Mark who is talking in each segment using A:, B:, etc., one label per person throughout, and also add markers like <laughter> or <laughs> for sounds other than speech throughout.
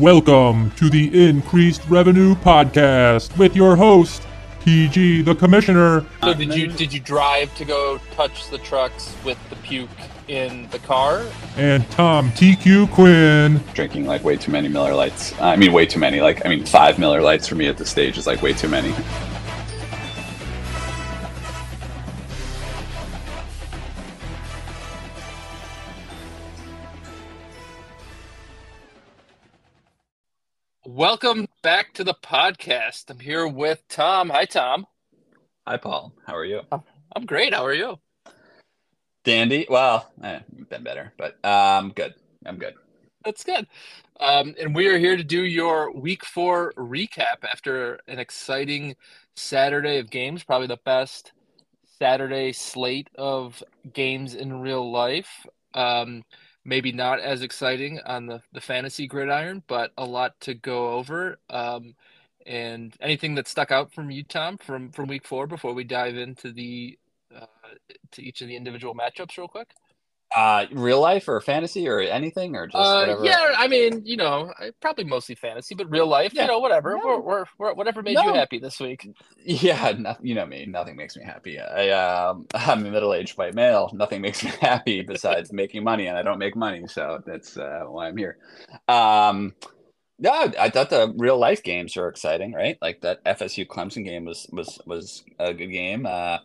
A: Welcome to the Increased Revenue Podcast with your host, PG the Commissioner.
B: So did you did you drive to go touch the trucks with the puke in the car?
A: And Tom TQ Quinn.
C: Drinking like way too many Miller Lights. I mean, way too many. Like, I mean, five Miller Lights for me at this stage is like way too many.
B: Welcome back to the podcast. I'm here with Tom. Hi, Tom.
C: Hi, Paul. How are you?
B: I'm great. How are you?
C: Dandy. Well, eh, been better, but um, good. I'm good.
B: That's good. Um, and we are here to do your week four recap after an exciting Saturday of games, probably the best Saturday slate of games in real life. Um, maybe not as exciting on the, the fantasy gridiron, but a lot to go over. Um, and anything that stuck out from you, Tom, from from week four before we dive into the uh, to each of the individual matchups real quick?
C: Uh, real life or fantasy or anything or just
B: Uh,
C: whatever.
B: yeah, I mean, you know, probably mostly fantasy, but real life,
C: Yeah.
B: you know, whatever,
C: No.
B: we're, we're, we're, whatever made you happy this week. <laughs>
C: Yeah, no, you know me. Nothing makes me happy. I, um, <laughs> I'm a middle-aged white male. Nothing makes me <laughs> happy besides making money, and I don't make money, so that's uh, why I'm here. Um, no, I thought the real life games were exciting, right? Like that FSU Clemson game was was was a good game. Uh,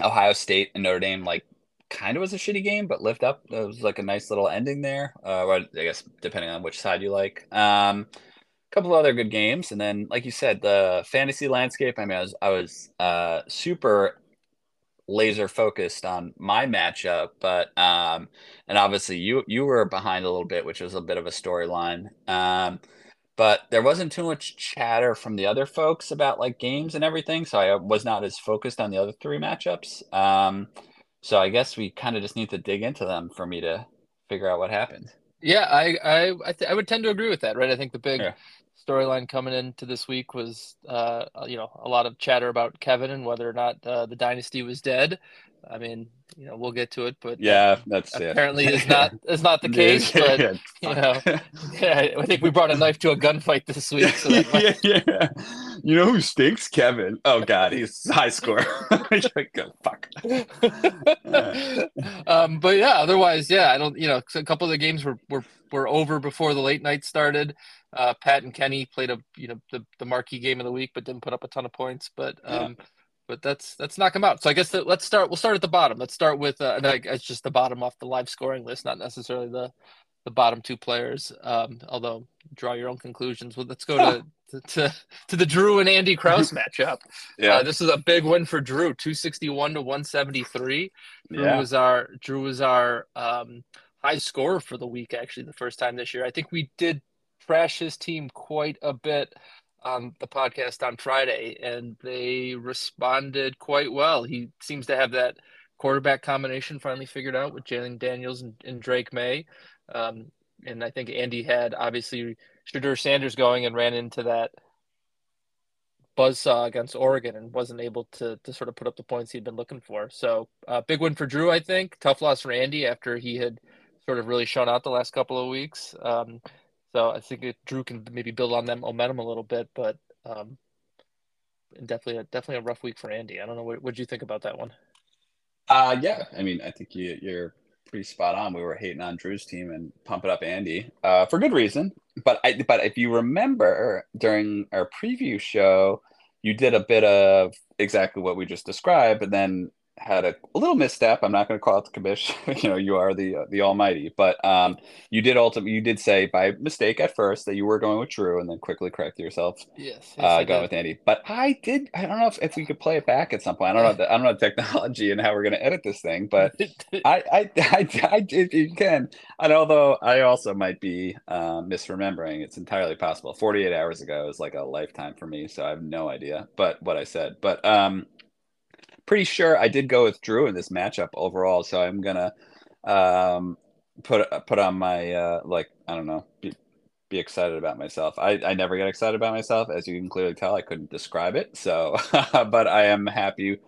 C: Ohio State and Notre Dame, like, kind of was a shitty game, but lift up. It was like a nice little ending there. Uh, I guess depending on which side you like. Um, couple of other good games and then like you said the fantasy landscape i mean i was i was uh super laser focused on my matchup but um and obviously you you were behind a little bit which was a bit of a storyline um but there wasn't too much chatter from the other folks about like games and everything so i was not as focused on the other three matchups um so i guess we kind of just need to dig into them for me to figure out what happened
B: Yeah, I I I, th- I would tend to agree with that, right? I think the big
C: Yeah.
B: storyline coming into this week was, uh, you know, a lot of chatter about Kevin and whether or not uh, the dynasty was dead. I mean, you know, we'll get to it, but
C: yeah that's it
B: apparently is <laughs> not is not the case. <laughs> But you know, yeah, I think we brought a knife to a gunfight this week, so
C: yeah, <laughs> yeah. You know who stinks? Kevin. Oh God, he's high score. Fuck.
B: um, but yeah, otherwise, yeah, I don't, you know, a couple of the games were, were, were over before the late night started. Uh, Pat and Kenny played a, you know, the, the marquee game of the week, but didn't put up a ton of points. But, um, but that's that's knock them out. So I guess that let's start. We'll start at the bottom. Let's start with, uh, and I, it's just the bottom off the live scoring list, not necessarily the the bottom two players. Um, although draw your own conclusions. Well, let's go to <laughs> to, to to the Drew and Andy Kraus <laughs> matchup.
C: Yeah,
B: Uh, this is a big win for Drew, 261 to 173. Drew
C: yeah.
B: was our Drew was our um, high scorer for the week, actually, the first time this year. I think we did trash his team quite a bit on the podcast on Friday, and they responded quite well. He seems to have that quarterback combination finally figured out with Jalen Daniels and, and Drake Maye. Um, and I think Andy had obviously Shedeur Sanders going and ran into that buzzsaw against Oregon and wasn't able to to sort of put up the points he'd been looking for. So uh, big win for Drew, I think. Tough loss for Andy after he had sort of really shown out the last couple of weeks. Um, so I think it, Drew can maybe build on that momentum a little bit, but um, definitely a, definitely a rough week for Andy. I don't know what what you think about that one.
C: Uh, yeah. I mean, I think you, you're pretty spot on. We were hating on Drew's team and pumping up Andy uh, for good reason. But I, but if you remember during our preview show, you did a bit of exactly what we just described, but then had a, a little misstep. I'm not going to call it the commission. <laughs> you know, you are the uh, the Almighty. But um, you did ultimately you did say by mistake at first that you were going with Drew, and then quickly corrected yourself
B: Yes, yes,
C: uh,
B: I
C: going with Andy. But I did. I don't know if, if we could play it back at some point. I don't know. The, I don't know the technology and how we're going to edit this thing, but <laughs> I, I, I, I did. You can. And although I also might be uh, misremembering, it's entirely possible. Forty-eight hours ago is like a lifetime for me, so I have no idea. But what I said, but um, pretty sure I did go with Drew in this matchup overall. So I'm gonna um put put on my uh like I don't know. Be, be excited about myself. I, I never get excited about myself, as you can clearly tell. I couldn't describe it. So, <laughs> but I am happy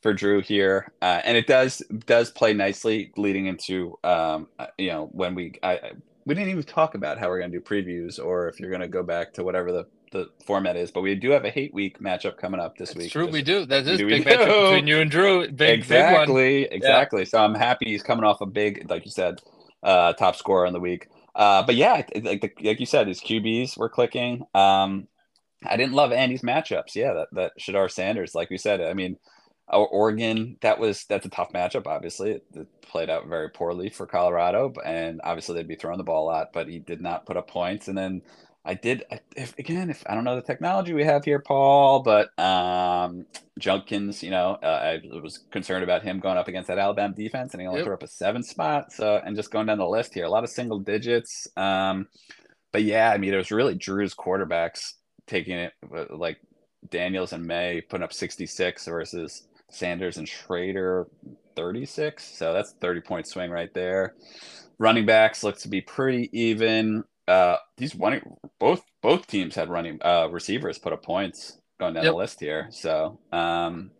C: for Drew here, uh, and it does does play nicely leading into um, uh, you know when we I we didn't even talk about how we're to do previews or if you're to go back to whatever the the format is, but we do have a hate week matchup coming up this
B: That's
C: week.
B: true.
C: Just-
B: We do. That is
C: do,
B: big matchup
C: do. <laughs>
B: between you and Drew. Big, big one.
C: exactly, exactly. So I'm happy he's coming off a big, like you said, uh, top scorer in the week. Uh, but yeah, like the, like you said, his QBs were clicking. Um, I didn't love Andy's matchups. Yeah, that that Shedeur Sanders, like we said, I mean, Oregon, that was that's a tough matchup. Obviously, it, it played out very poorly for Colorado, and obviously they'd be throwing the ball a lot, but he did not put up points. And then I did, if again, if I don't know the technology we have here, Paul, but um, Judkins, you know, uh, I was concerned about him going up against that Alabama defense, and he only
B: Yep.
C: threw up a seven spot. So, and just going down the list here, a lot of single digits. Um, but yeah, I mean, it was really Drew's quarterbacks taking it, uh, like Daniels and Maye putting up 66 versus Sanders and Schrader 36. So that's 30 point swing right there. Running backs look to be pretty even. Uh, these running both both teams had running uh receivers put up points going down
B: Yep.
C: the list here. So um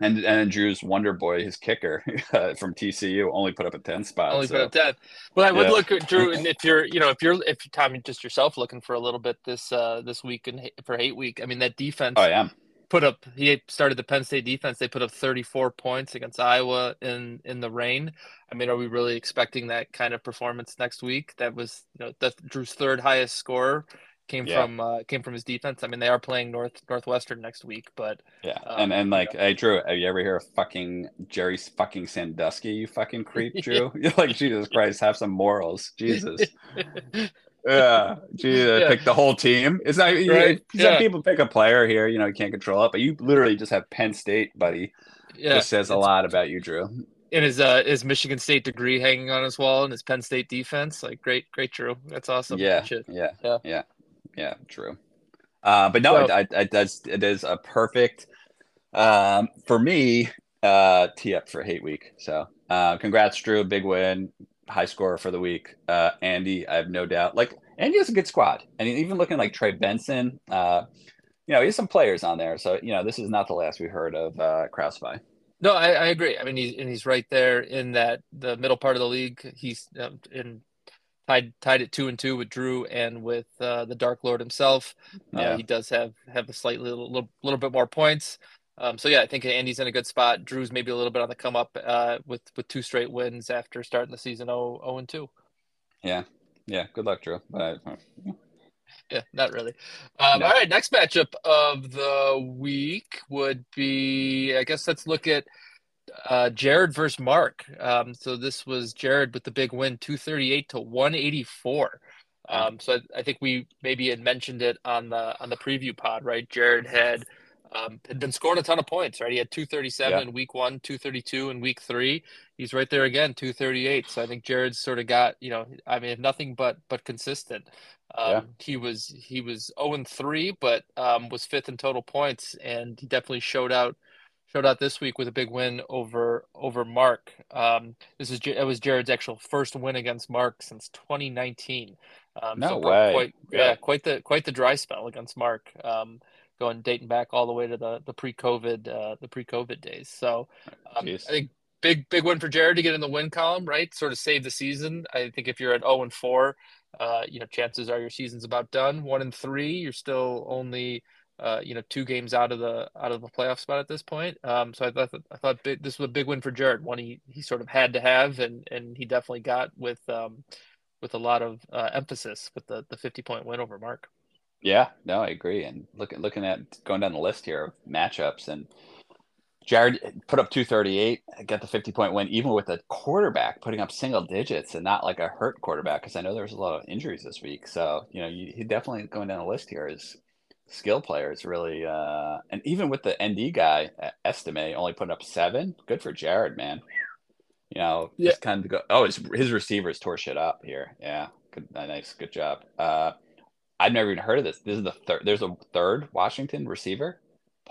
C: and and then Drew's Wonder Boy, his kicker <laughs> uh, from TCU, only put up a 10 spot.
B: Only
C: so,
B: put up that. Well, I would
C: Yeah.
B: look at Drew, <laughs> and if you're, you know, if you're, if Tommy just yourself looking for a little bit this uh this week and for hate week, I mean that defense
C: oh, I am.
B: Put up. He started the Penn State defense. They put up 34 points against Iowa in in the rain. I mean, are we really expecting that kind of performance next week? That was, you know, that's Drew's third highest score came
C: Yeah.
B: from uh, came from his defense. I mean, they are playing North Northwestern next week, but
C: Yeah,
B: Um,
C: and and like, hey Drew, have you ever hear of fucking Jerry fucking Sandusky? You fucking <laughs> creep, Drew. You're <laughs> like Jesus Christ, have some morals, Jesus. <laughs> Yeah, gee,
B: Yeah.
C: pick the whole team. It's not. you-
B: Right,
C: Some
B: yeah.
C: people pick a player here, you know, you can't control it, but you literally just have Penn State, buddy.
B: yeah,
C: says a lot about you, Drew.
B: And his uh his Michigan State degree hanging on his wall and his Penn State defense. Like great, great Drew. That's awesome.
C: yeah,
B: Shit.
C: yeah,
B: Yeah.
C: yeah, yeah, True. Uh, but no,
B: So-
C: it, it, it does. It is a perfect um, for me uh, tee up for hate week. So, uh, congrats, Drew. Big win, high scorer for the week. Uh, Andy, I have no doubt. Like Andy has a good squad, and even looking like Trey Benson. Uh, you know, he has some players on there. So, you know, this is not the last we heard of uh, Kraus by.
B: No, I, I agree. I mean, he's and he's right there in that the middle part of the league. He's um, in tied tied at two and two with Drew and with uh, the Dark Lord himself. Uh,
C: Yeah.
B: he does have have a slightly little, little little bit more points. Um, so yeah, I think Andy's in a good spot. Drew's maybe a little bit on the come up uh, with with two straight wins after starting the season 0 0 and two.
C: Yeah. Yeah. Good luck, Drew. But, uh,
B: Yeah, not really. Um,
C: No.
B: All right, next matchup of the week would be, I guess let's look at uh, Jared versus Mark. Um, so this was Jared with the big win, 238 to 184. Um, so I, I think we maybe had mentioned it on the on the preview pod, right? Jared had um, had been scoring a ton of points, right? He had 237
C: Yeah.
B: in week one, 232 in week three. He's right there again, 238. So I think Jared's sort of got, you know, I mean, nothing but but consistent. Um,
C: Yeah.
B: He was he was 0 and 3, but um, was fifth in total points, and he definitely showed out showed out this week with a big win over over Mark. Um, this is it was Jared's actual first win against Mark since 2019. Um,
C: No
B: so
C: way.
B: Quite, yeah,
C: Yeah.
B: quite the quite the dry spell against Mark. Um, going dating back all the way to the the pre-COVID uh, the pre-COVID days. So um, I think big big win for Jared to get in the win column, right? Sort of save the season. I think if you're at 0 and 4, uh, you know, chances are your season's about done. 1 and 3, you're still only uh, you know, two games out of the out of the playoff spot at this point. Um, so I thought I thought big, this was a big win for Jared, one he he sort of had to have, and and he definitely got with um with a lot of uh, emphasis with the the 50 point win over Mark.
C: Yeah, no, I agree. And looking looking at going down the list here of matchups, and Jared put up 238, got the 50 point win, even with a quarterback putting up single digits and not like a hurt quarterback, because I know there was a lot of injuries this week. So, you know, you, he definitely going down the list here is skill players really. Uh, and even with the ND guy, uh, Estime only putting up seven, good for Jared, man. You know,
B: Yeah.
C: just kind of go. Oh, his his receivers tore shit up here. Yeah, good, nice, good job. Uh, I've never even heard of this. This is the third. There's a third Washington receiver,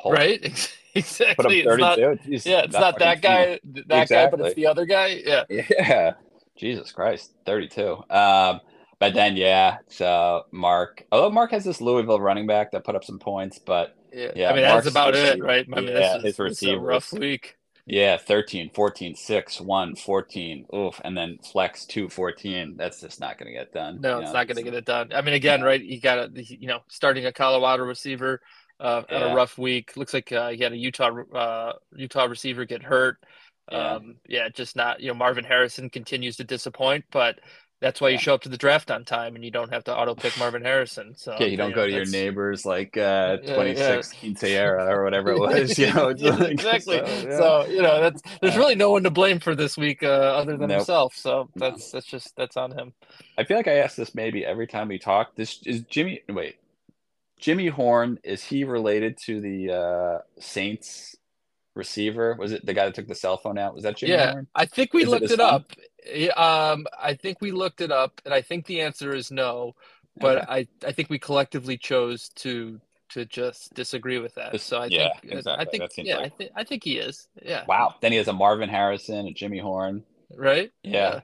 B: Right? <laughs> Exactly. It's not,
C: 32. Jeez,
B: yeah, it's not that guy, that guy, but it's the other guy. Yeah. <laughs>
C: Yeah, Jesus Christ, 32. Um, but then yeah, so Mark. Although Mark has this Louisville running back that put up some points, but
B: Yeah.
C: Yeah,
B: I mean, that's
C: Mark's
B: about it, right? I mean,
C: yeah,
B: this is,
C: his
B: a rough week.
C: Yeah, 13, 14, 6, 1, 14. Oof. And then flex 2, 14. That's just not going to get done.
B: No, it's know? not going to get it done. I mean, again, right? You got to, you know, starting a Colorado receiver uh, yeah. a rough week. Looks like uh, he had a Utah uh, Utah receiver get hurt. Yeah. Um, yeah, just not, you know, Marvin Harrison continues to disappoint, but that's why you show up to the draft on time and you don't have to auto pick Marvin Harrison. So
C: yeah, you don't you go know, to your neighbors like uh, 26 yeah, yeah. or whatever it <laughs> was. You know, like,
B: exactly. So, yeah. so, you know, that's there's really no one to blame for this week uh, other than nope. himself. So that's that's just that's on him.
C: I feel like I ask this maybe every time we talk. This is Jimmy. Wait, Jimmy Horn is he related to the uh, Saints receiver? Was it the guy that took the cell phone out? Was that Jimmy
B: yeah,
C: Horn?
B: I think we is looked it, it up. Yeah, um, I think we looked it up, and I think the answer is no. But okay. I, I think we collectively chose to to just disagree with that. So I yeah, think exactly. I think yeah, like... I think I think he is. Yeah.
C: Wow. Then he has a Marvin Harrison, a Jimmy Horn.
B: Right.
C: Yeah.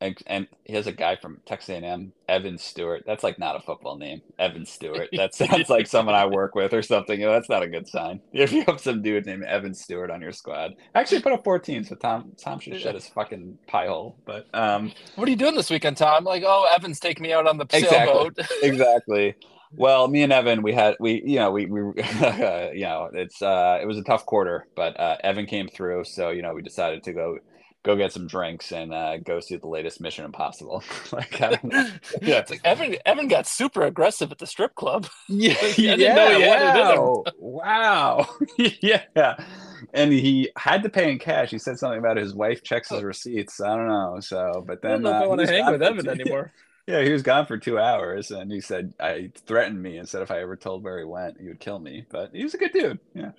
C: And, and he has a guy from Texas A&M, Evan Stewart. That's like not a football name, Evan Stewart. <laughs> That sounds like someone I work with or something. You know, that's not a good sign. <laughs> If you have some dude named Evan Stewart on your squad, actually put up 14, so Tom Tom should shut his fucking pie hole. But um,
B: what are you doing this weekend, Tom? Like, oh, Evan's taking me out on the
C: exactly,
B: sailboat. <laughs>
C: exactly. Well, me and Evan, we had we you know we we uh, you know it's uh it was a tough quarter, but uh, Evan came through, so you know we decided to go go get some drinks and uh, go see the latest Mission Impossible. <laughs> like, I don't know. <laughs>
B: yeah, it's like Evan. Evan got super aggressive at the strip club. <laughs>
C: Yeah, yeah. wow, wow, yeah. And he had to pay in cash. He said something about his wife checks his oh. receipts. I don't know. So, but then I
B: don't know if uh, I want to hang with Evan anymore.
C: Yeah, he was gone for two hours, and he said I threatened me and said if I ever told where he went, he would kill me. But he was a good dude. Yeah.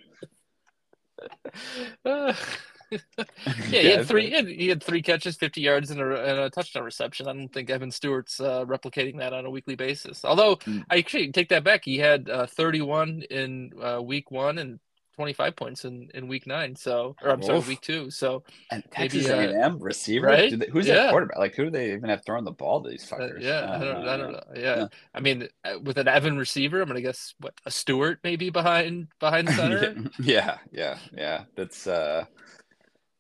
B: Uh, <laughs> yeah, he had three. He had, he had, three catches, fifty yards, and a, and a touchdown reception. I don't think Evan Stewart's uh, replicating that on a weekly basis. Although mm. I actually take that back. He had uh, thirty-one in uh, week one and 25 points in, in week nine. So, or I'm Oof. sorry, week two. So,
C: and Texas maybe, A&M receiver, right? They, who's yeah. that quarterback? Like, who do they even have throwing the ball to these uh, fuckers?
B: Uh, yeah, I don't, I don't, know. Yeah. yeah. I mean, uh, with an Evan receiver, I'm gonna guess what a Stewart maybe behind behind <laughs> center.
C: yeah, yeah, yeah. That's uh,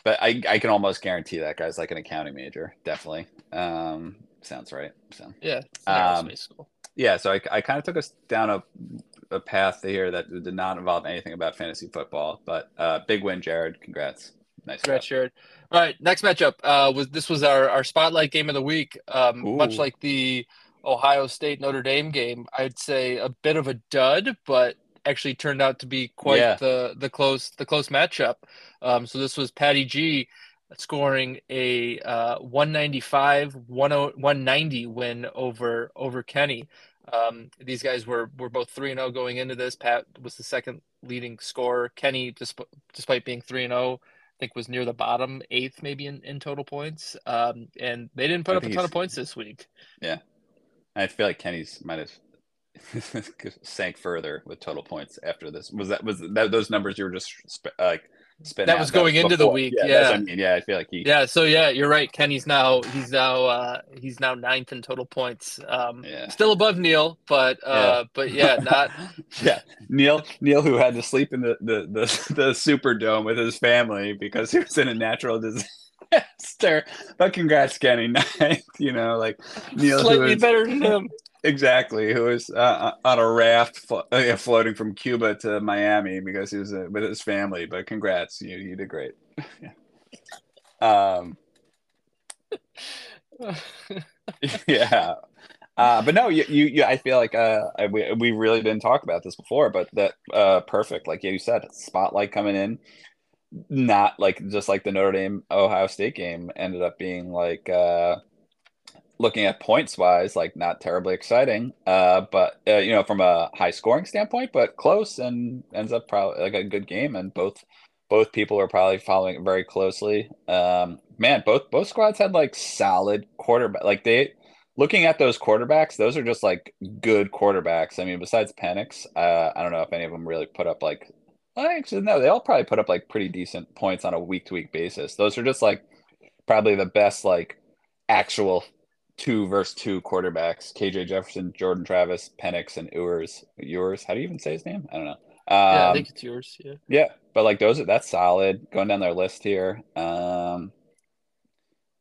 C: but I, I can almost guarantee that guy's like an accounting major. Definitely. Um, sounds right. So
B: yeah, um, school.
C: Yeah, so I, I kind of took us down a, a path here that did not involve anything about fantasy football, but uh, big win, Jared. Congrats. Nice.
B: Congrats, Jared. All right, next matchup uh, was this was our our spotlight game of the week. Um, much like the Ohio State Notre Dame game, I'd say a bit of a dud, but actually turned out to be quite yeah. the the close the close matchup. Um, so this was Patty G scoring a uh, 195 190 win over over Kenny. Um, these guys were were both three and zero oh going into this. Pat was the second leading scorer. Kenny, despite despite being three and zero, oh, I think was near the bottom, eighth maybe in, in total points. Um, and they didn't put I up a ton of points this week.
C: Yeah, I feel like Kenny's might have <laughs> sank further with total points after this. Was that was that those numbers you were just like spin
B: that was going that was into the week. Yeah, yeah.
C: I mean. yeah, I feel like he.
B: Yeah, so yeah, you're right. Kenny's now he's now uh he's now ninth in total points. Um, yeah. still above Neil, but uh, yeah. but yeah, not. <laughs>
C: yeah, Neil Neil who had to sleep in the the the, <laughs> the Superdome with his family because he was in a natural disaster. But congrats, Kenny. Ninth, you know, like
B: Neil slightly was, better than him.
C: Exactly, who was uh, uh, on a raft flo- uh, floating from Cuba to Miami because he was uh, with his family. But congrats, you you did great. <laughs> um, <laughs> yeah, uh, but no, you, you, you, I feel like uh, we we really didn't talk about this before, but that uh, perfect, like you said, spotlight coming in, not like just like the Notre Dame Ohio State game ended up being like. Looking at points wise, like not terribly exciting, uh, but uh, you know, from a high scoring standpoint, but close and ends up probably like a good game. And both both people are probably following it very closely. Um, man, both both squads had like solid quarterback. Like they looking at those quarterbacks, those are just like good quarterbacks. I mean, besides Penix, uh, I don't know if any of them really put up like. Actually, no, they all probably put up like pretty decent points on a week to week basis. Those are just like probably the best like actual two versus two quarterbacks: KJ Jefferson, Jordan Travis, Penix, and Ewers. Ewers, how do you even say his name? I don't know.
B: yeah, I
C: Um,
B: think it's yours. Yeah.
C: yeah, but like those are that's solid. Going down their list here. Um,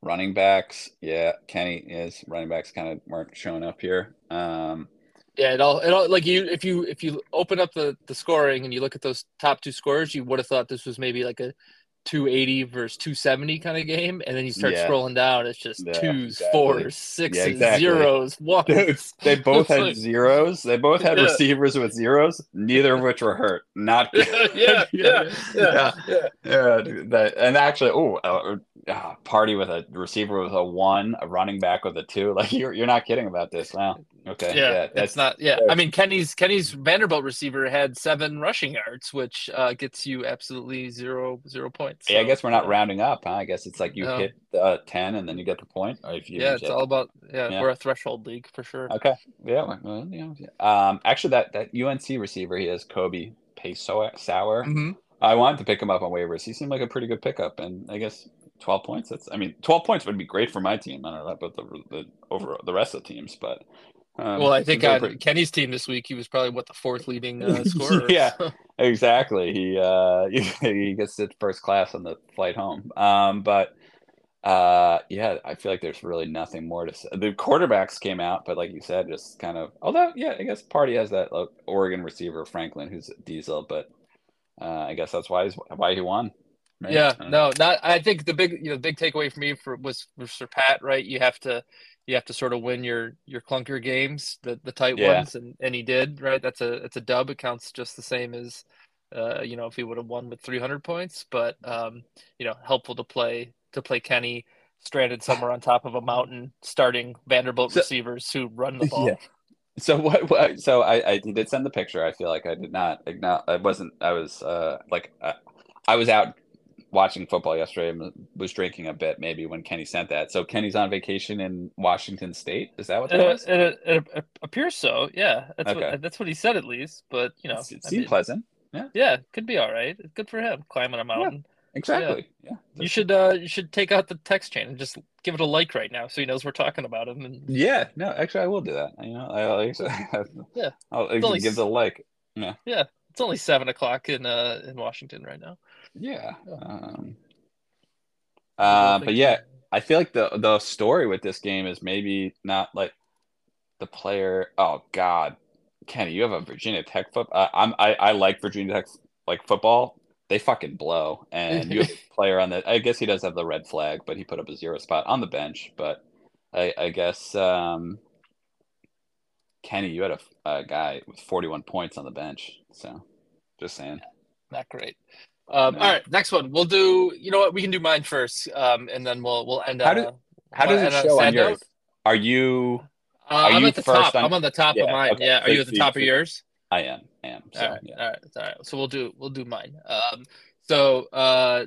C: running backs, yeah, Kenny is running backs kind of weren't showing up here. Um,
B: Yeah, it all it all like you if you if you open up the the scoring and you look at those top two scores, you would have thought this was maybe like a 280 versus 270 kind of game, and then you start
C: Yeah.
B: scrolling down, it's just
C: Yeah,
B: twos,
C: exactly.
B: fours, sixes,
C: exactly.
B: zeros, <laughs> ones.
C: Dude, they both had
B: like- <laughs>
C: zeros. They both had
B: Yeah.
C: receivers with zeros, neither of which were hurt. Not <laughs> good.
B: yeah, yeah, yeah,
C: Yeah.
B: yeah.
C: Yeah, dude, that, and actually, oh, uh, uh, party with a receiver with a one, a running back with a two. Like you're you're not kidding about this. Wow. Okay.
B: Yeah,
C: that's
B: not. Yeah,
C: yeah.
B: I mean Kenny's Kenny's Vanderbilt receiver had seven rushing yards, which uh, gets you absolutely zero zero points.
C: Yeah, I guess we're not rounding up, huh? I guess it's like you
B: No.
C: hit uh, ten and then you get the point. Or if you
B: Yeah, it's
C: hit-
B: all about yeah,
C: Yeah.
B: We're a threshold league for sure.
C: Okay. Yeah. Well, yeah. Um, actually, that that UNC receiver, he has Kobe Paysour.
B: Mhm.
C: I wanted to pick him up on waivers. He seemed like a pretty good pickup, and I guess twelve points. That's I mean, twelve points would be great for my team. I don't know about the the over the rest of the teams, but um,
B: Well, I think on
C: pretty-
B: Kenny's team this week, he was probably what the fourth leading uh, <laughs> scorer.
C: Yeah. exactly. He uh <laughs> he gets it first class on the flight home. Um, but uh yeah, I feel like there's really nothing more to say. The quarterbacks came out, but like you said, just kind of although yeah, I guess Party has that uh, Oregon receiver Franklin who's a diesel, but uh I guess that's why he's why he won. right?
B: Yeah,
C: Uh,
B: no, not. I think the big, you know, the big takeaway for me for was, was for Pat, right? You have to, you have to sort of win your your clunker games, the the tight
C: Yeah.
B: ones, and and he did, right? That's a it's a dub. It counts just the same as, uh, you know, if he would have won with 300 points. But um, you know, helpful to play to play Kenny stranded <sighs> somewhere on top of a mountain, starting Vanderbilt
C: So-
B: receivers who run the <laughs> ball.
C: Yeah. So what, what? So I, I did send the picture. I feel like I did not acknowledge. I wasn't. I was uh like uh, I was out watching football yesterday and was drinking a bit. Maybe when Kenny sent that. So Kenny's on vacation in Washington State. Is that what that
B: It,
C: was?
B: it, it, it appears so. Yeah, that's
C: Okay.
B: what that's what he said at least. But you know,
C: it
B: I
C: seemed pleasant.
B: Yeah, yeah, could be all right. Good for him climbing a mountain.
C: Exactly. Yeah.
B: You should uh you should take out the text chain and just give it a like right now so he knows we're talking about him and
C: Yeah. No, actually, I will do that. You know, I actually, <laughs>
B: Yeah.
C: I'll actually
B: only
C: give the like. Yeah. Yeah.
B: It's only seven o'clock in uh in Washington right now.
C: Yeah. Um, uh, but yeah, I feel like the the story with this game is maybe not like the player. Oh God, Kenny, you have a Virginia Tech foot. Uh, I'm I, I like Virginia Tech like football. They fucking blow, and you have <laughs> a player on the. I guess he does have the red flag, but he put up a zero spot on the bench. But I I guess um, Kenny, you had a, a guy with 41 points on the bench. So just saying.
B: Not great. Um,
C: No.
B: all right, next one. We'll do. You know what? We can do mine first, um, and then we'll we'll end.
C: How
B: on
C: did- How does it
B: and on
C: show on yours?
B: note-
C: Are you?
B: Uh,
C: Are
B: I'm
C: you
B: at the
C: first
B: top.
C: on-
B: I'm on the top
C: Yeah,
B: of mine.
C: okay.
B: Yeah. Are
C: So-
B: you at the
C: so
B: top
C: you-
B: of yours?
C: I am. I Am. So,
B: all right,
C: yeah.
B: all right, all right. So we'll do we'll do mine. Um, so uh,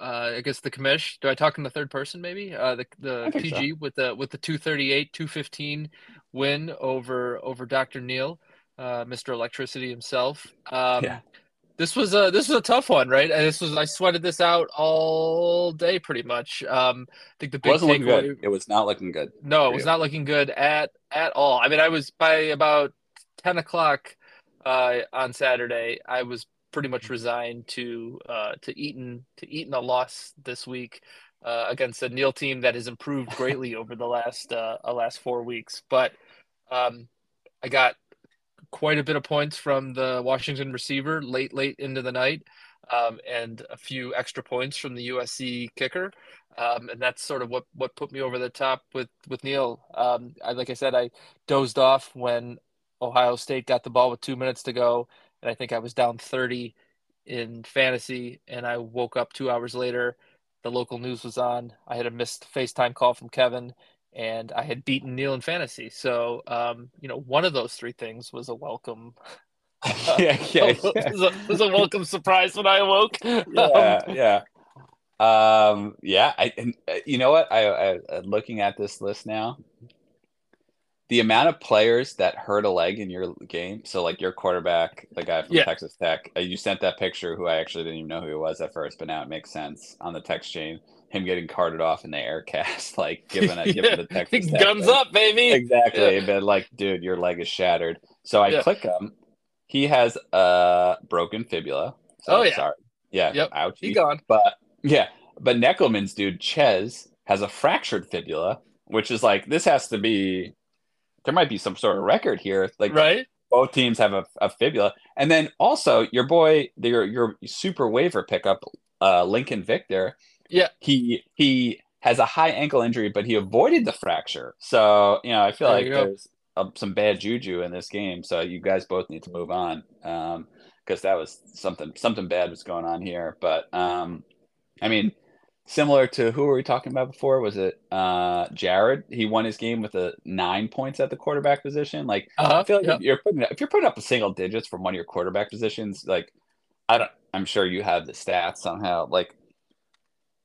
B: uh, I guess the commish. Do I talk in the third person maybe? Uh, the the
C: I think so.
B: PG with the with the two thirty eight two fifteen win over over Dr. Neil, uh, Mr. Electricity himself. Um,
C: Yeah.
B: This was a this was a tough one, right? And this was I sweated this out all day pretty much. Um, I think the
C: It
B: big
C: wasn't looking good. It was not looking good.
B: No, it was
C: you.
B: not looking good at at all. I mean, I was by about ten o'clock uh, on Saturday. I was pretty much resigned to uh, to Eaton to Eaton a loss this week uh, against a Neil team that has improved greatly <laughs> over the last uh, uh, last four weeks. But um, I got quite a bit of points from the Washington receiver late late into the night, um, and a few extra points from the USC kicker. Um, and that's sort of what, what put me over the top with with Neil. Um, I, like I said, I dozed off when Ohio State got the ball with two minutes to go, and I think I was down thirty in fantasy, and I woke up two hours later. The local news was on. I had a missed FaceTime call from Kevin, and I had beaten Neil in fantasy. So, um, you know, one of those three things was a welcome. <laughs>
C: yeah, <laughs> yeah, <laughs>
B: was, a, was a welcome surprise when I awoke.
C: yeah,
B: Um,
C: yeah. Um, yeah. I, and, uh, you know what? I, I, uh, looking at this list now, the amount of players that hurt a leg in your game. So, like your quarterback, the guy from
B: Yeah.
C: Texas Tech, uh, you sent that picture. Who I actually didn't even know who he was at first, but now it makes sense on the text chain. Him getting carted off in the air cast, <laughs> like giving a giving the Texas Tech
B: Guns
C: thing.
B: up, baby.
C: exactly. But like, dude, your leg is shattered. So I
B: Yeah.
C: click him. he has a broken fibula. So,
B: Oh, yeah.
C: sorry. Yeah.
B: Yep.
C: Ouch.
B: He gone.
C: But yeah, but Neckelman's dude Chez has a fractured fibula, which is like this has to be. There might be some sort of record here. Like
B: right?
C: both teams have a, a fibula, and then also your boy, your your super waiver pickup, uh, Lincoln Victor.
B: Yeah.
C: he he has a high ankle injury, but he avoided the fracture. So you know, I feel
B: There
C: like there's uh, some bad juju in this game. So you guys both need to move on because that was something something bad was going on here. But um, I mean, similar to who were we talking about before? Was it uh, Jared? He won his game with a nine points at the quarterback position. Like
B: Uh-huh.
C: I feel like
B: Yep.
C: if you're putting if you're putting up a single digits from one of your quarterback positions, like I don't, I'm sure you have the stats somehow. Like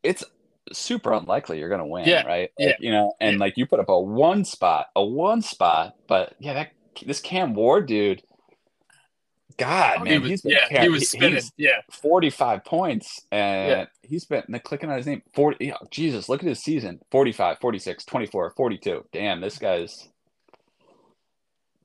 C: it's super unlikely you're gonna win,
B: Yeah,
C: right?
B: yeah.
C: You know, and like you put up a one spot, a one spot, but yeah, that this Cam Ward dude, God,
B: Oh,
C: man,
B: he was,
C: he's been
B: yeah, he was spinning. yeah.
C: 45 points and
B: Yeah.
C: he's been clicking on his name 40 jesus look at his season 45 46 24 42 damn this guy's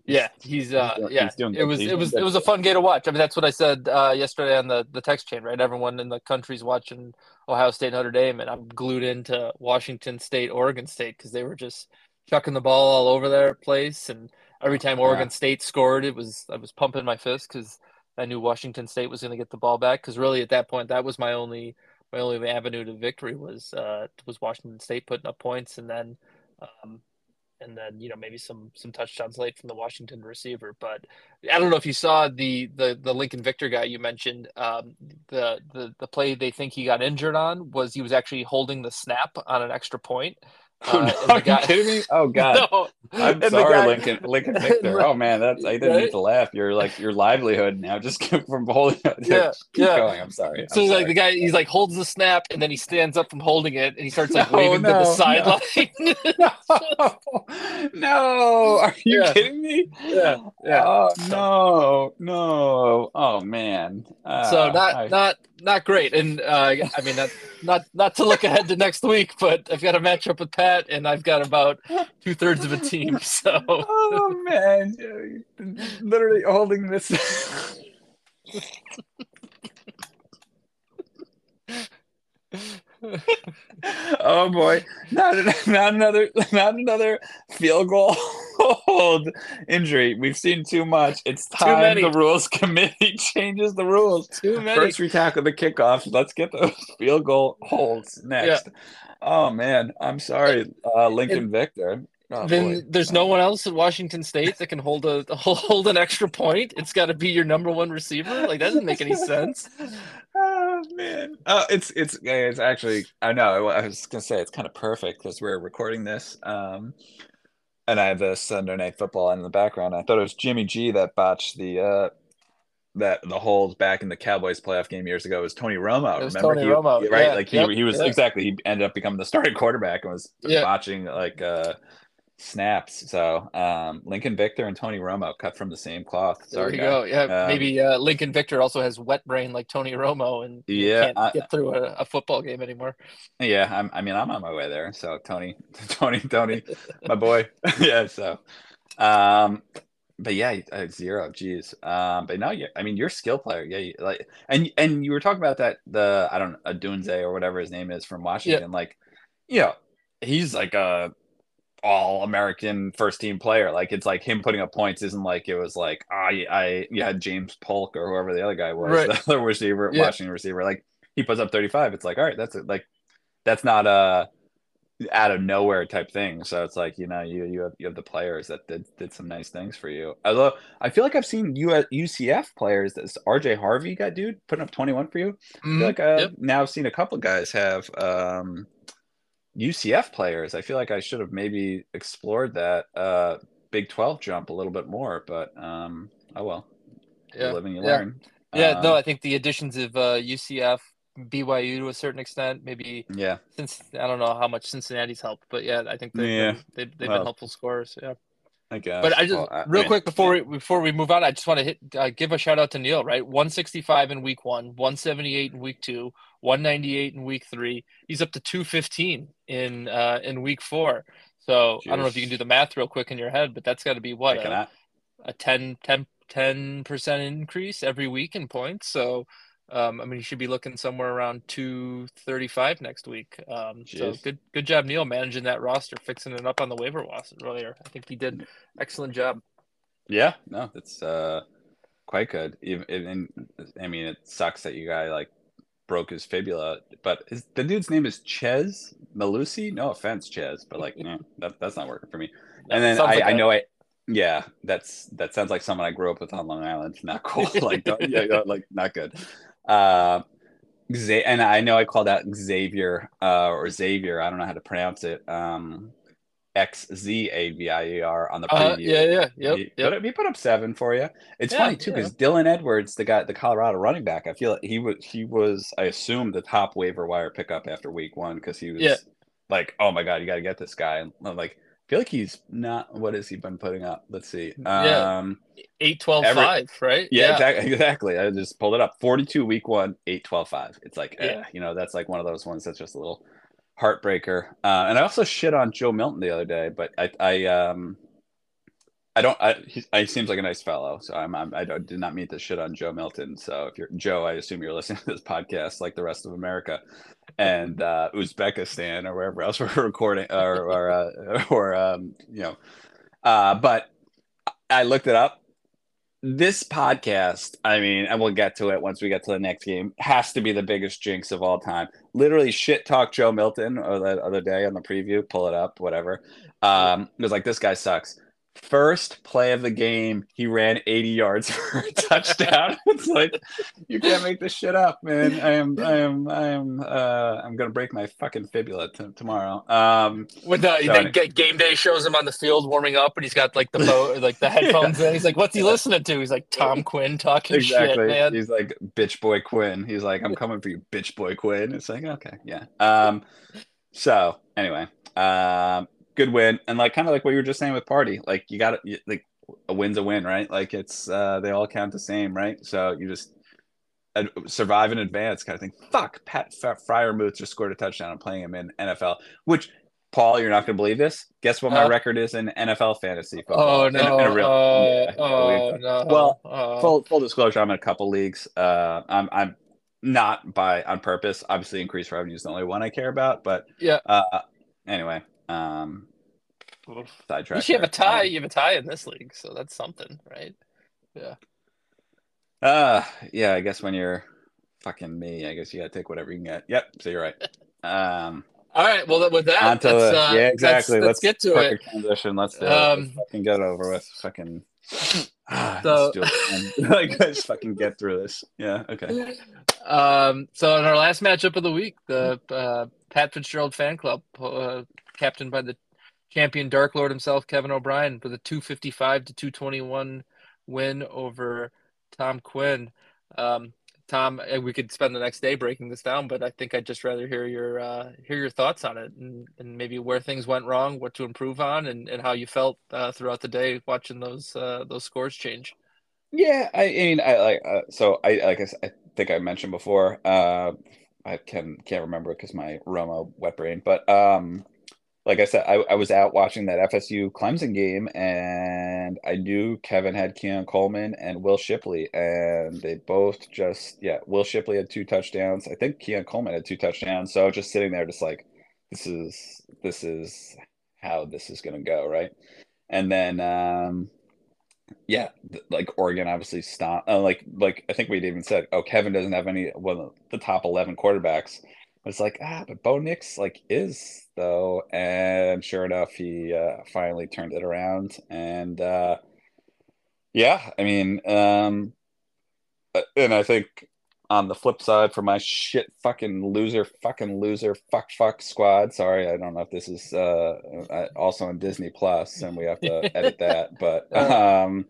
B: Yeah, he's uh
C: doing-
B: yeah.
C: he's doing
B: it was
C: He's
B: it was it was a fun game to watch. I mean, that's what I said uh, yesterday on the the text chain. Right, everyone in the country's watching Ohio State Notre Dame, and I'm glued into Washington State Oregon State because they were just chucking the ball all over their place, and every time Oregon State scored, it was I was pumping my fist because I knew Washington State was going to get the ball back. Because really, at that point, that was my only my only avenue to victory was uh was Washington State putting up points, and then. Um, and then you know maybe some some touchdowns late from the Washington receiver. But I don't know if you saw the the the Lincoln Victor guy you mentioned. Um, the the the play they think he got injured on was he was actually holding the snap on an extra point. <laughs>
C: oh,
B: Uh,
C: no, are
B: guy-
C: you kidding me oh god
B: No,
C: i'm sorry
B: guy-
C: lincoln lincoln <laughs> victor oh man that's i didn't
B: Right?
C: need to laugh you're like your livelihood now just <laughs> from holding
B: Yeah,
C: keep
B: yeah.
C: going i'm sorry
B: So
C: I'm
B: like
C: sorry.
B: the guy, he's like holds the snap and then he stands up from holding it and he starts like
C: No,
B: waving to the sideline.
C: no, no, are you
B: Yeah.
C: kidding me?
B: Yeah, yeah.
C: Oh no, no. Oh man.
B: so
C: Ah,
B: not
C: I-
B: not not great. And uh, I mean, not not not to look ahead to next week, but I've got a matchup with Pat, and I've got about two thirds of a team. <laughs> So
C: Oh man, literally holding this. <laughs> <laughs> oh boy, not <laughs> not another <laughs> not another field goal hold injury. We've seen too much. It's time
B: many.
C: the rules committee changes the rules.
B: too many.
C: First we tackle the kickoffs. Let's get those field goal holds next. Oh man, I'm sorry, uh, Lincoln Victor. Oh,
B: then
C: boy.
B: there's no one else at Washington State that can hold a hold an extra point. It's got to be your number one receiver. Like that doesn't make any sense.
C: Man, oh, it's it's it's actually I know I was gonna say it's kind of perfect because we're recording this, um, and I have the Sunday Night Football in the background. I thought it was Jimmy G that botched the uh that the holes back in the Cowboys playoff game years ago. It was Tony Romo.
B: Was
C: remember
B: Tony
C: he,
B: Romo,
C: right?
B: yeah,
C: like he
B: yep,
C: he was exactly he ended up becoming the starting quarterback and was
B: Yeah.
C: botching like uh snaps. So um Lincoln Victor and Tony Romo cut from the same cloth.
B: There you go. Yeah,
C: Um,
B: maybe uh, Lincoln Victor also has wet brain like Tony Romo and
C: Yeah,
B: can't
C: I-
B: get through a, a football game anymore.
C: Yeah, I'm, I mean, I'm on my way there. So Tony, <laughs> Tony, Tony, my boy. <laughs> yeah. So, um, but yeah, zero. Geez. Um, but no, yeah, I mean, you're a skill player. Yeah, you, like, and and you were talking about that the I don't know, Odunze or whatever his name is from Washington. Like, yeah, he's like a all American first team player. Like, it's like him putting up points isn't like it was like I I you had James Polk or whoever the other guy was,
B: Right. <laughs>
C: the other receiver,
B: Yeah.
C: Washington receiver. Like he puts up 35. It's like all right, that's it. Like that's not a out of nowhere type thing. So it's like you know you you have you have the players that did did some nice things for you. Although I feel like I've seen U UCF players. This RJ Harvey got dude putting up twenty one for you. I
B: Mhm.
C: feel like uh,
B: Yep.
C: now I've seen a couple guys have um, UCF players. I feel like I should have maybe explored that uh, Big Twelve jump a little bit more. But um, oh well,
B: Yeah.
C: you live and you
B: Yeah.
C: learn.
B: Yeah, no,
C: Um,
B: I think the additions of uh, UCF, BYU to a certain extent, maybe
C: yeah.
B: since I don't know how much Cincinnati's helped, but yeah, I think they've
C: Yeah.
B: been, they've, they've
C: Well,
B: been helpful scorers. Yeah,
C: I guess.
B: but I just
C: Well, I-
B: real quick before we before we move on, I just want to hit uh, give a shout out to Neil. Right, one sixty five in week one, one seventy eight in week two, one ninety eight in week three. He's up to two fifteen in uh, in week four. So I don't know if you can do the math real quick in your head, but that's got to be what a, a 10, 10, ten percent increase every week in points. So, um, I mean, he should be looking somewhere around two thirty five next week. Um, so good, good job, Neil, managing that roster, fixing it up on the waiver wire earlier. I think he did excellent job.
C: Yeah, no, it's uh quite good. Even, and I mean, it sucks that you guy like broke his fibula, but his, the dude's name is Chez Mellusi. No offense, Chez, but like, eh, that that's not working for me. <laughs> And then I,
B: like
C: I know I, yeah, that's that sounds like someone I grew up with on Long Island. Not cool. <laughs> like, yeah, like not good. Uh, and I know I called out Xavier uh, or Xavier. I don't know how to pronounce it. Um, X Z A V I E R on the
B: Uh,
C: preview.
B: yeah, yeah, yep,
C: he,
B: yep.
C: Put, he put up seven for you. It's
B: Yeah,
C: funny too
B: yeah.
C: because Dylan Edwards, the guy, the Colorado running back, I feel like he was he was I assume the top waiver wire pickup after week one because he was
B: Yeah.
C: like, oh my god, you got to get this guy. And I'm like, I feel like he's not. What has he been putting up? Let's see.
B: Yeah.
C: Um,
B: Eight twelve
C: Every-
B: five, right?
C: yeah, exactly. Exactly. I just pulled it up. 42 week one, 8 12 5. It's like, eh, you know, that's like one of those ones that's just a little heartbreaker. Uh, and I also shit on Joe Milton the other day, but I, I, um, I don't, I, he, he seems like a nice fellow. So I'm, I'm, I don't, did not mean to shit on Joe Milton. So if you're Joe, I assume you're listening to this podcast like the rest of America and, uh, Uzbekistan or wherever else <laughs> we're recording or, or, uh, or, um, you know, uh, but I looked it up this podcast, I mean, and we'll get to it once we get to the next game, has to be the biggest jinx of all time. Literally shit talk Joe Milton or the other day on the preview, pull it up, whatever. Um, it was like this guy sucks. First play of the game, he ran 80 yards <laughs> for a touchdown. <laughs> it's like you can't make this shit up, man. I am I am I am uh I'm gonna break my fucking fibula t- tomorrow. Um
B: When the,
C: So
B: the
C: any-
B: ga- game day shows him on the field warming up, and he's got like the bo- <laughs> like the headphones in. He's like, "What's he listening to?" He's like, "Tom Quinn talking
C: exactly.
B: shit, man."
C: He's like bitch boy Quinn. He's like, I'm coming for you, bitch boy Quinn. It's like, okay, yeah. Um, so anyway, um, good win, and like kind of like what you were just saying with party, like you got to like a win's a win, right? Like it's uh, they all count the same, right? So you just uh, survive in advance, kind of thing. Fuck, Pat F- Freiermuth just scored a touchdown. I'm playing him in NFL, which. Paul, you're not going to believe this. Guess what my
B: Huh?
C: record is in NFL fantasy football?
B: Oh
C: In-
B: no!
C: in a real-
B: oh,
C: yeah,
B: oh no!
C: Well,
B: oh.
C: full full disclosure, I'm in a couple leagues. Uh, I'm I'm not by on purpose. Obviously, increased revenue is the only one I care about. But
B: Yeah.
C: Uh, anyway, um, sidetrack.
B: you have a
C: there.
B: tie. You have a tie in this league, so that's something, right? Yeah.
C: Uh, yeah. I guess when you're fucking me, I guess you got to take whatever you can get. Yep. So you're right. <laughs> Um,
B: All right. Well, with that,
C: on
B: let's,
C: the,
B: uh,
C: yeah,
B: let's-
C: exactly.
B: Let's, get to it.
C: transition. Let's do it.
B: Um,
C: Let's fucking get over with. Fucking. <laughs> Ah,
B: So-
C: let's do it, man. <laughs> like, let's fucking get through this. Yeah. Okay.
B: Um, so in our last matchup of the week, the uh, Pat Fitzgerald fan club, uh, captained by the champion Dark Lord himself, Kevin O'Brien, with a 255 to 221 win over Tom Quinn. Um, Tom, uh, we could spend the next day breaking this down, but I think I'd just rather hear your uh, hear your thoughts on it and, and maybe where things went wrong, what to improve on, and, and how you felt uh, throughout the day watching those uh, those scores change.
C: Yeah, I mean, I like uh, so I like I think I mentioned before. Uh, I can can't remember because my Roma wet brain, but um, like I said, I, I was out watching that FSU Clemson game, and I knew Kevin had Keon Coleman and Will Shipley, and they both just yeah, Will Shipley had two touchdowns. I think Keon Coleman had two touchdowns. So I was just sitting there, just like this is this is how this is gonna go, right? And then um yeah, like Oregon obviously stopped. Uh, like, like I think we'd even said, oh, Kevin doesn't have any one of the top eleven quarterbacks. It's like ah, but Bo Nix like is though, and sure enough, he uh, finally turned it around. And uh, yeah, I mean, um, uh, and I think on the flip side for my shit fucking loser, fucking loser, fuck fuck squad. Sorry, I don't know if this is uh, uh, also on Disney Plus, and we have to <laughs> edit that, but <laughs> um,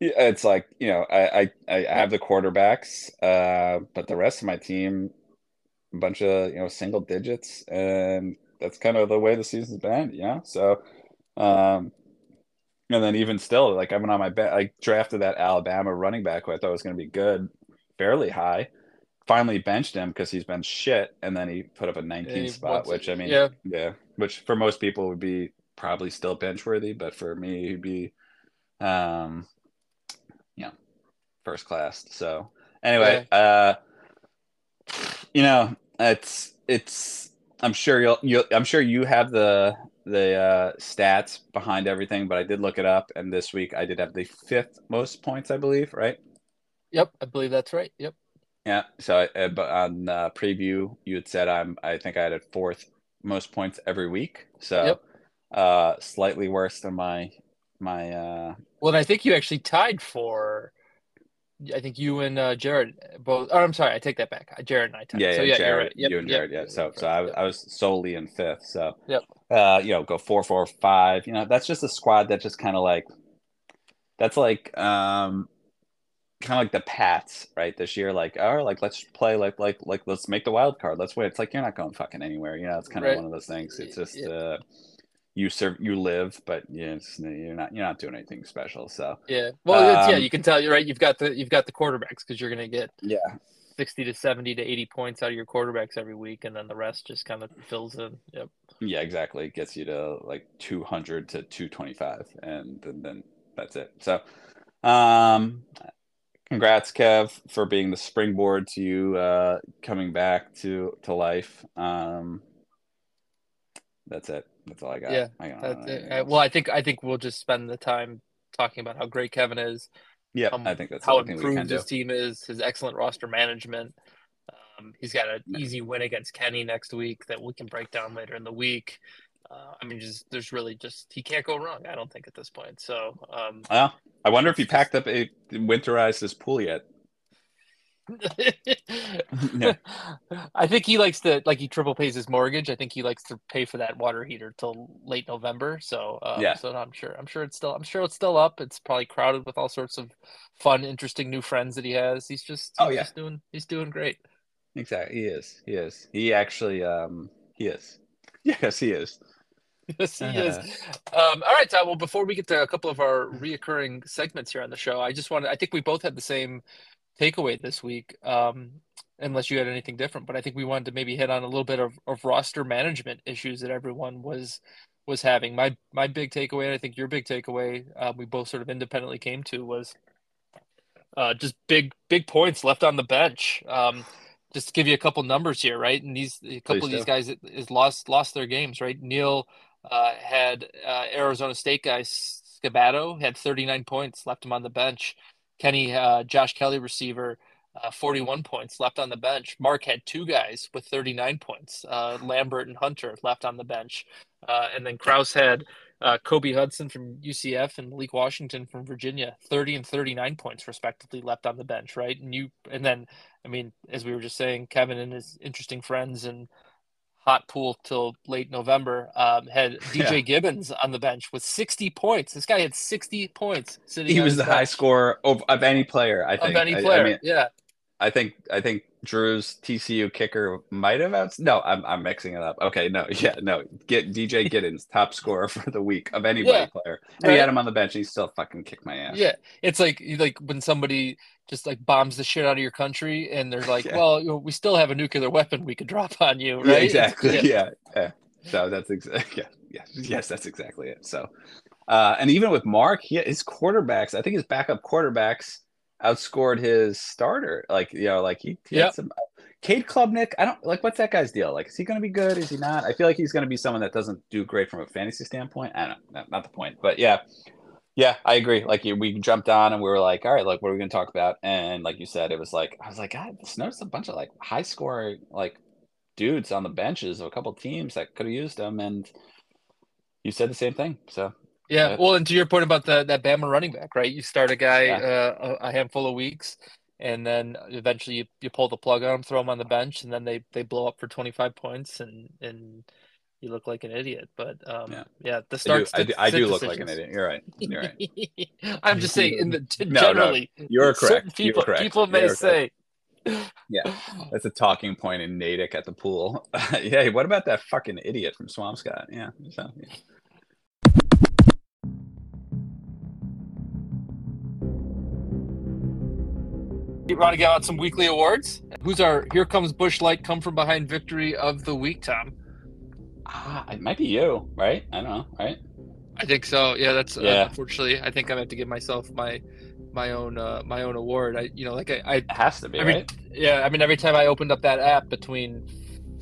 C: yeah, it's like you know, I I, I have the quarterbacks, uh, but the rest of my team, a bunch of you know single digits, and that's kind of the way the season's been, you know. So, um, and then even still, like I've been on my bet, I drafted that Alabama running back who I thought was going to be good, fairly high. Finally benched him because he's been shit, and then he put up a 19 spot, which I mean,
B: Yeah.
C: yeah, which for most people would be probably still bench worthy, but for me, he'd be, um, yeah, first class. So anyway, uh, you know, it's it's. I'm sure you'll you. I'm sure you have the the uh, stats behind everything, but I did look it up, and this week I did have the fifth most points, I believe, right?
B: Yep, I believe that's right. Yep.
C: Yeah. So, uh, but on uh, preview, you had said I'm. I think I had a fourth most points every week. So,
B: Yep.
C: uh, slightly worse than my my. uh
B: Well, and I think you actually tied for. I think you and uh, Jared both. Oh, I'm sorry, I take that back. Jared and I tied.
C: Yeah,
B: so,
C: yeah,
B: yeah,
C: Jared,
B: right. Yep,
C: you and
B: yep,
C: Jared, yeah.
B: yep,
C: So,
B: yep,
C: so I,
B: yep.
C: I was solely in fifth. So,
B: Yep.
C: uh, you know, go four, four, five. You know, that's just a squad that just kind of like, that's like, um, kind of like the Pats, right? This year, like, oh, like let's play, like, like, like, let's make the wild card. Let's win. It's like you're not going fucking anywhere. You know, it's kind of
B: Right.
C: one of those things. It's just,
B: Yeah.
C: uh, you serve, you live, but yeah, you're not, you're not doing anything special. So,
B: Yeah. Well, it's, yeah,
C: Um,
B: you can tell. You're right. You've got the you've got the quarterbacks because you're going to get
C: yeah,
B: sixty to seventy to eighty points out of your quarterbacks every week, and then the rest just kind of fills in. Yep.
C: Yeah, exactly. It gets you to like 200 to 225 and then, then that's it. So, um congrats Kev for being the springboard to you uh coming back to to life. Um that's it. That's all I got.
B: Yeah,
C: I got
B: That's
C: anything
B: it. Uh, well, I think I think we'll just spend the time talking about how great Kevin is,
C: yeah,
B: um,
C: I think that's
B: how
C: only thing we can
B: improved
C: do.
B: his team is, his excellent roster management. Um, he's got an easy win against Kenny next week that we can break down later in the week. Uh, I mean, just there's really just he can't go wrong. I don't think at this point. So um,
C: Well, I wonder if he packed up a winterized his pool yet. Yeah. <laughs>
B: I think he likes to like he triple pays his mortgage. I think he likes to pay for that water heater till late November. So um,
C: Yeah.
B: so I'm sure I'm sure it's still I'm sure it's still up. It's probably crowded with all sorts of fun, interesting new friends that he has. He's just
C: Oh,
B: he's
C: yeah.
B: just doing he's doing great.
C: Exactly. He is. He is. He actually um he is. <laughs> Yes, he is. <laughs>
B: Yes, he is. Um, all right, Todd. Well, before we get to a couple of our reoccurring segments here on the show, I just wanted, I think we both had the same takeaway this week, um, unless you had anything different. But I think we wanted to maybe hit on a little bit of, of roster management issues that everyone was was having. My my big takeaway, and I think your big takeaway, uh, we both sort of independently came to was uh, just big big points left on the bench. Um, just to give you a couple numbers here, right? And these a couple
C: Please
B: of these guys is lost lost their games, right? Neil uh, had uh, Arizona State guy Skattebo had 39 points, left him on the bench. Kenny, uh, Josh Kelly receiver, uh, 41 points, left on the bench. Mark had two guys with 39 points, uh, Lambert and Hunter left on the bench. Uh, and then Kraus had uh, Kobe Hudson from UCF and Malik Washington from Virginia, 30 and 39 points respectively left on the bench, right? And you, and then, I mean, as we were just saying, Kevin and his interesting friends and hot pool till late November um, had <laughs> DJ
C: Yeah.
B: Giddens on the bench with 60 points. This guy had 60 points sitting.
C: He was the high scorer of, of any player, I
B: of
C: think.
B: any
C: I- I mean,
B: yeah,
C: I think I think Drew's TCU kicker might have out. No, I'm I'm mixing it up. Okay, no, <laughs> yeah, no. Get DJ <laughs> Giddens top scorer for the week of anybody
B: Yeah,
C: player. And he had him on the bench. And he still fucking kicked my ass.
B: yeah. It's like like when somebody just like bombs the shit out of your country, and they're like, <laughs>
C: Yeah.
B: "Well, you know, we still have a nuclear weapon we could drop on you." Right?
C: Yeah, exactly.
B: yeah.
C: Yeah. yeah, So that's exactly yeah, yeah, yes, that's exactly it. So, uh, and even with Mark, he, his quarterbacks, I think his backup quarterbacks outscored his starter. Like you know, like he, he
B: Yep.
C: had some. Cade Klubnik, I don't like. What's that guy's deal? Like, is he going to be good? Is he not? I feel like he's going to be someone that doesn't do great from a fantasy standpoint. I don't know, not, not the point, but yeah, yeah, I agree. Like we jumped on and we were like, all right, like what are we going to talk about? And like you said, it was like I was like, God, just noticed a bunch of like high scoring like dudes on the benches of a couple teams that could have used them, and you said the same thing. So
B: Yeah,
C: Yeah.
B: well, and to your point about the that Bama running back, right? You start a guy
C: Yeah.
B: uh, a, a handful of weeks, and then eventually you, you pull the plug on him, throw him on the bench, and then they they blow up for twenty five points, and and you look like an idiot. But um,
C: Yeah.
B: yeah, the
C: I do. I do, I do look like an idiot. You're right. You're right. <laughs>
B: I'm just saying, in the <laughs>
C: No, no,
B: generally,
C: you are
B: certain
C: correct.
B: People
C: correct.
B: people may
C: are
B: say.
C: Yeah. <sighs> That's a talking point in Natick at the pool. <laughs> hey, what about that fucking idiot from Swampscott? Yeah. So, yeah.
B: You want to get out some weekly awards? Who's our Here Comes Busch Light Come From Behind Victory of the Week, Tom?
C: Ah, it might be you, right? I don't know, right?
B: I think so. Yeah, that's
C: Yeah.
B: Uh, unfortunately. I think I'm gonna have to give myself my my own uh, my own award. I you know like I, I
C: It has to be,
B: every
C: right?
B: yeah I mean every time I opened up that app between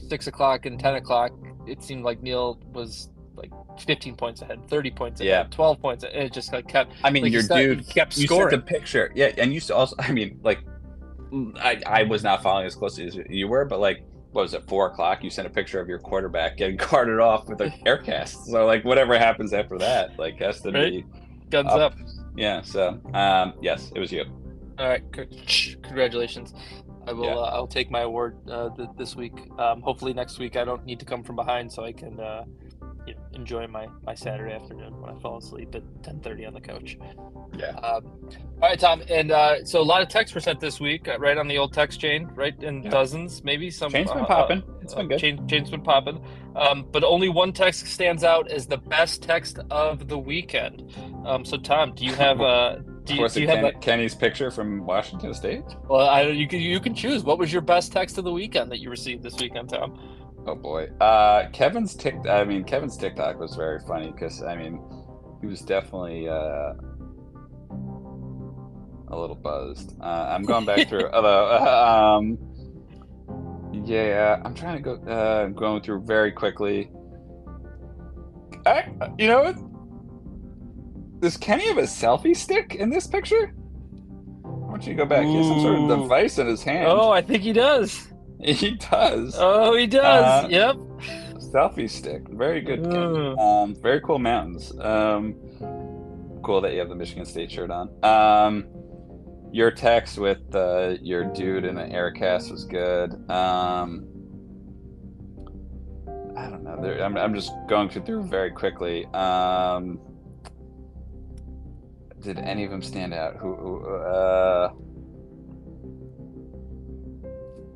B: six o'clock and ten o'clock, it seemed like Neil was like 15 points ahead, 30 points ahead,
C: Yeah.
B: 12 points. Ahead. It just like kept
C: I mean,
B: like you
C: your dude
B: kept
C: you
B: scoring.
C: sent a picture yeah and you also i mean like I, I was not following as closely as you were but like what was it four o'clock you sent a picture of your quarterback getting <laughs> carted off with a <laughs> air cast so like whatever happens after that like has to
B: Right.
C: be
B: Guns
C: up.
B: up.
C: yeah so um yes it was you
B: All right, congratulations. I will.
C: Yeah.
B: Uh, I'll take my award uh, th- this week. Um, hopefully next week I don't need to come from behind, so I can uh, you enjoy my, my Saturday afternoon when I fall asleep at ten thirty on the couch.
C: Yeah.
B: Um, all right, Tom, and uh, so a lot of texts were sent this week, uh, right on the old text chain, right in
C: Yeah.
B: dozens, maybe some.
C: chain's been
B: uh,
C: popping it's been
B: uh,
C: good
B: Chain, chain's been popping, um, but only one text stands out as the best text of the weekend. Um, so Tom, do you have <laughs> uh, do you, do you
C: it
B: have a,
C: kenny's picture from washington state
B: well, I you can you can choose. What was your best text of the weekend that you received this weekend, Tom?
C: Oh boy. Uh Kevin's tick I mean Kevin's TikTok was very funny because I mean he was definitely uh a little buzzed. Uh, I'm going back through <laughs> although <laughs> um yeah, I'm trying to go uh going through very quickly. I, you know what? Does Kenny have a selfie stick in this picture? Why don't you go back? He has some sort of device in his hand.
B: Oh, I think he does. <laughs>
C: He does.
B: Oh, he does.
C: Uh,
B: yep.
C: Selfie stick. Very good.
B: Mm.
C: Um, very cool mountains. Um, cool that you have the Michigan State shirt on. Um, your text with uh, your dude in an aircast was good. Um, I don't know. There, I'm, I'm just going through very quickly. Um, did any of them stand out? Who? who uh,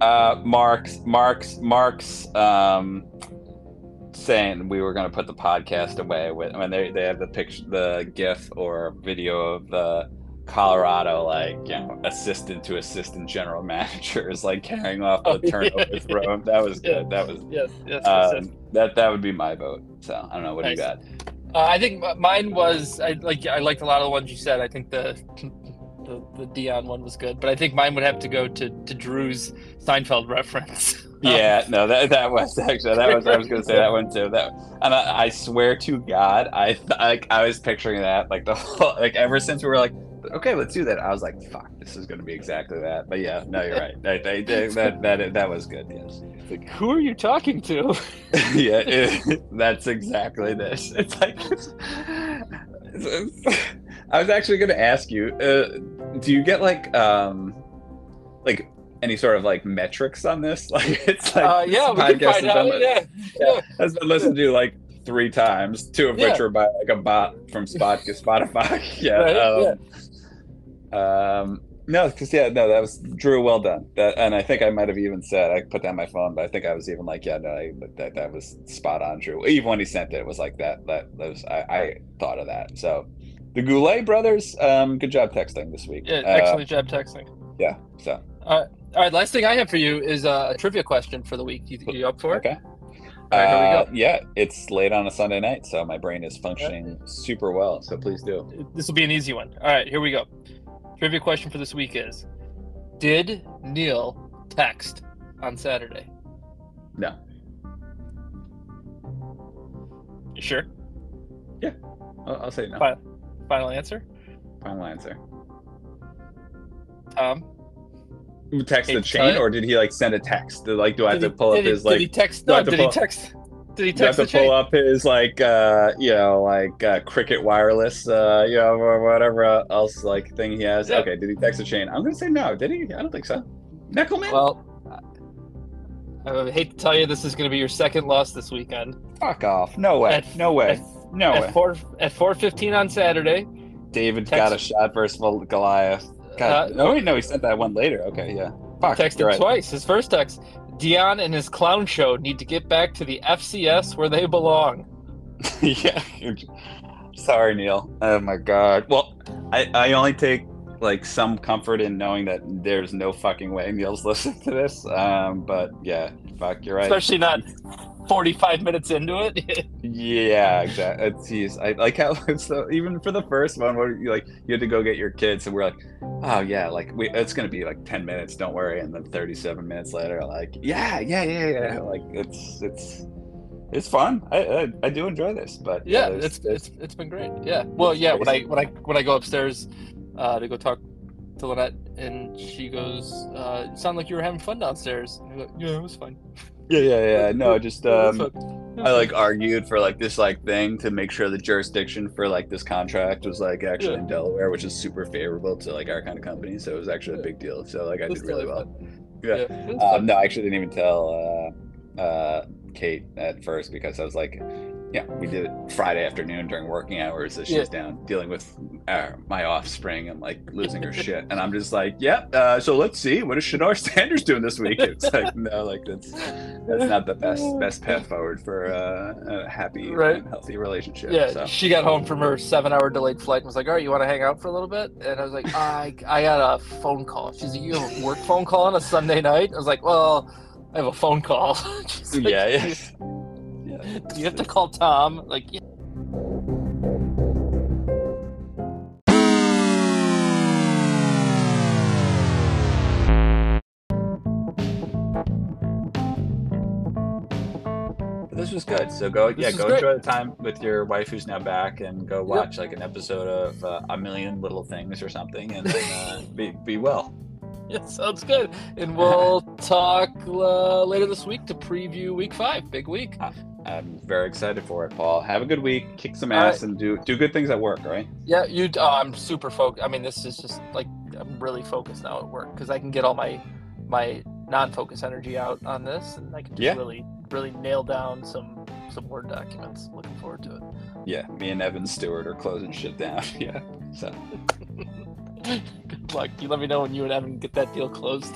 C: uh, Mark's, Mark's, Mark's. Um, saying we were going to put the podcast away with when they, they have the picture the gif or video of the colorado like you know assistant to assistant general <laughs> managers like carrying off the
B: Oh,
C: turnover
B: yeah.
C: throw that was
B: Yeah.
C: good that was
B: Yes. Yes. yes, yes.
C: um, that that would be my vote so i don't know what do you got
B: Uh, I think mine was I like I liked a lot of the ones you said. I think the the, the Deion one was good, but I think mine would have to go to, to Drew's Seinfeld reference. <laughs>
C: yeah no that, that was actually that was i was going to say that one too. That and I, I swear to god i like i was picturing that like the whole like ever since we were like okay let's do that i was like fuck this is going to be exactly that. But yeah no you're right. They, they, they, that, that that was good yes.
B: Like, who are you talking to? <laughs>
C: yeah it, that's exactly this. It's like <laughs> i was actually going to ask you uh, do you get like um like any sort of like metrics on this <laughs> like it's like
B: uh, yeah, we
C: this
B: can
C: podcast
B: find out.
C: been-
B: Yeah, yeah. <laughs>
C: has been listened to like three times two of which
B: Yeah.
C: are by like a bot from Spot <laughs> spotify yeah
B: Right,
C: um, um no because yeah no that was drew well done that and i think i might have even said i put down my phone but i think i was even like yeah no I, that, that was spot on drew even when he sent it it was like that that, that was I, I thought of that so the goulet brothers um good job texting this week
B: Yeah,
C: Uh,
B: excellent job texting.
C: yeah so
B: All right. All right. last thing I have for you is uh, a trivia question for the week. You, you up for it?
C: okay
B: All right, here we
C: Uh,
B: go.
C: yeah it's late on a sunday night so my brain is functioning super well so please do
B: This will be an easy one. All right, here we go. Trivia question for this week is: Did Neil text on Saturday?
C: No.
B: You sure?
C: I'll, I'll say no
B: Fine. Final answer,
C: final answer
B: Tom.
C: text the chain
B: tell-
C: or did he like send a text Did, like do i have
B: Did
C: to pull up
B: did he-
C: his
B: Did
C: like
B: he text? No.
C: have to
B: Did he text? Did he
C: Do I have to pull
B: chain?
C: up his like uh you know like uh cricket wireless uh you know or whatever else like thing he has
B: Yeah.
C: okay did he text the chain i'm gonna say no did he i don't think so Neckelman?
B: Well, I I hate to tell you, this is going to be your second loss this weekend.
C: fuck off no way
B: At-
C: no way
B: At,
C: no way
B: at four at four fifteen on Saturday.
C: david
B: text-
C: got a shot versus Goliath God,
B: Uh,
C: no wait no he sent that one later okay yeah fuck
B: texted
C: you're right.
B: twice. His first text: Deion and his clown show need to get back to the FCS where they belong. <laughs> <laughs>
C: yeah. Sorry, Neil. Oh my god. Well, I, I only take like some comfort in knowing that there's no fucking way Neil's <laughs> listening to this. Um, but yeah, fuck, you're right.
B: Especially not, 45 minutes into it.
C: yeah, exactly. It's, I like <laughs> how it's the, even for the first one where you like you had to go get your kids, and we're like, oh yeah, like we, it's gonna be like 10 minutes, don't worry. And then 37 minutes later, like yeah, yeah, yeah, yeah. Like it's it's it's fun. I I, I do enjoy this, but
B: yeah, there's, it's it's it's been great. Yeah. Well, yeah. When I when I when I go upstairs uh, to go talk to Lynette, and she goes, uh, "Sound like you were having fun downstairs." And I go, "Yeah, it was fun." <laughs>
C: Yeah, yeah, yeah. No, just um, I like argued for like this like thing to make sure the jurisdiction for like this contract was like actually yeah. in Delaware, which is super favorable to like our kind of company. So it was actually a big deal. So like I did really well. Yeah. yeah um, no, I actually didn't even tell uh, uh, Kate at first because I was like, yeah, we did it Friday afternoon during working hours as she's yeah. down dealing with uh, my offspring and like losing her shit. And I'm just like, yep. <laughs> Yeah, uh, so let's see What is Shedeur <laughs> Sanders doing this week? It's like, no, like that's that's <laughs> not the best best path forward for uh, a happy right. and healthy relationship.
B: Yeah,
C: so.
B: she got home from her seven hour delayed flight and was like, all right, you want to hang out for a little bit? And I was like, I I got a phone call. She's like, you have a work phone call on a Sunday night? I was like, well. I have a phone call. <laughs>
C: like, yeah, <laughs> yeah.
B: Do you have to call Tom? Like, yeah.
C: Good. So go, this yeah, go great. enjoy the time with your wife who's now back, and go watch yep. like an episode of uh, A Million Little Things or something, and then uh, be be well.
B: Yeah, sounds good. And we'll <laughs> talk uh, later this week to preview Week Five. Big week.
C: I'm very excited for it, Paul. Have a good week, kick some ass, right. and do do good things at work. Right?
B: Yeah, you. Oh, I'm super focused. I mean, this is just like I'm really focused now at work because I can get all my my non-focus energy out on this, and I can just yeah. really really nail down some some Word documents. Looking forward to it.
C: Yeah, me and Evan Stewart are closing shit down. <laughs> Yeah. So <laughs>
B: good luck. You let me know when you and Evan get that deal closed.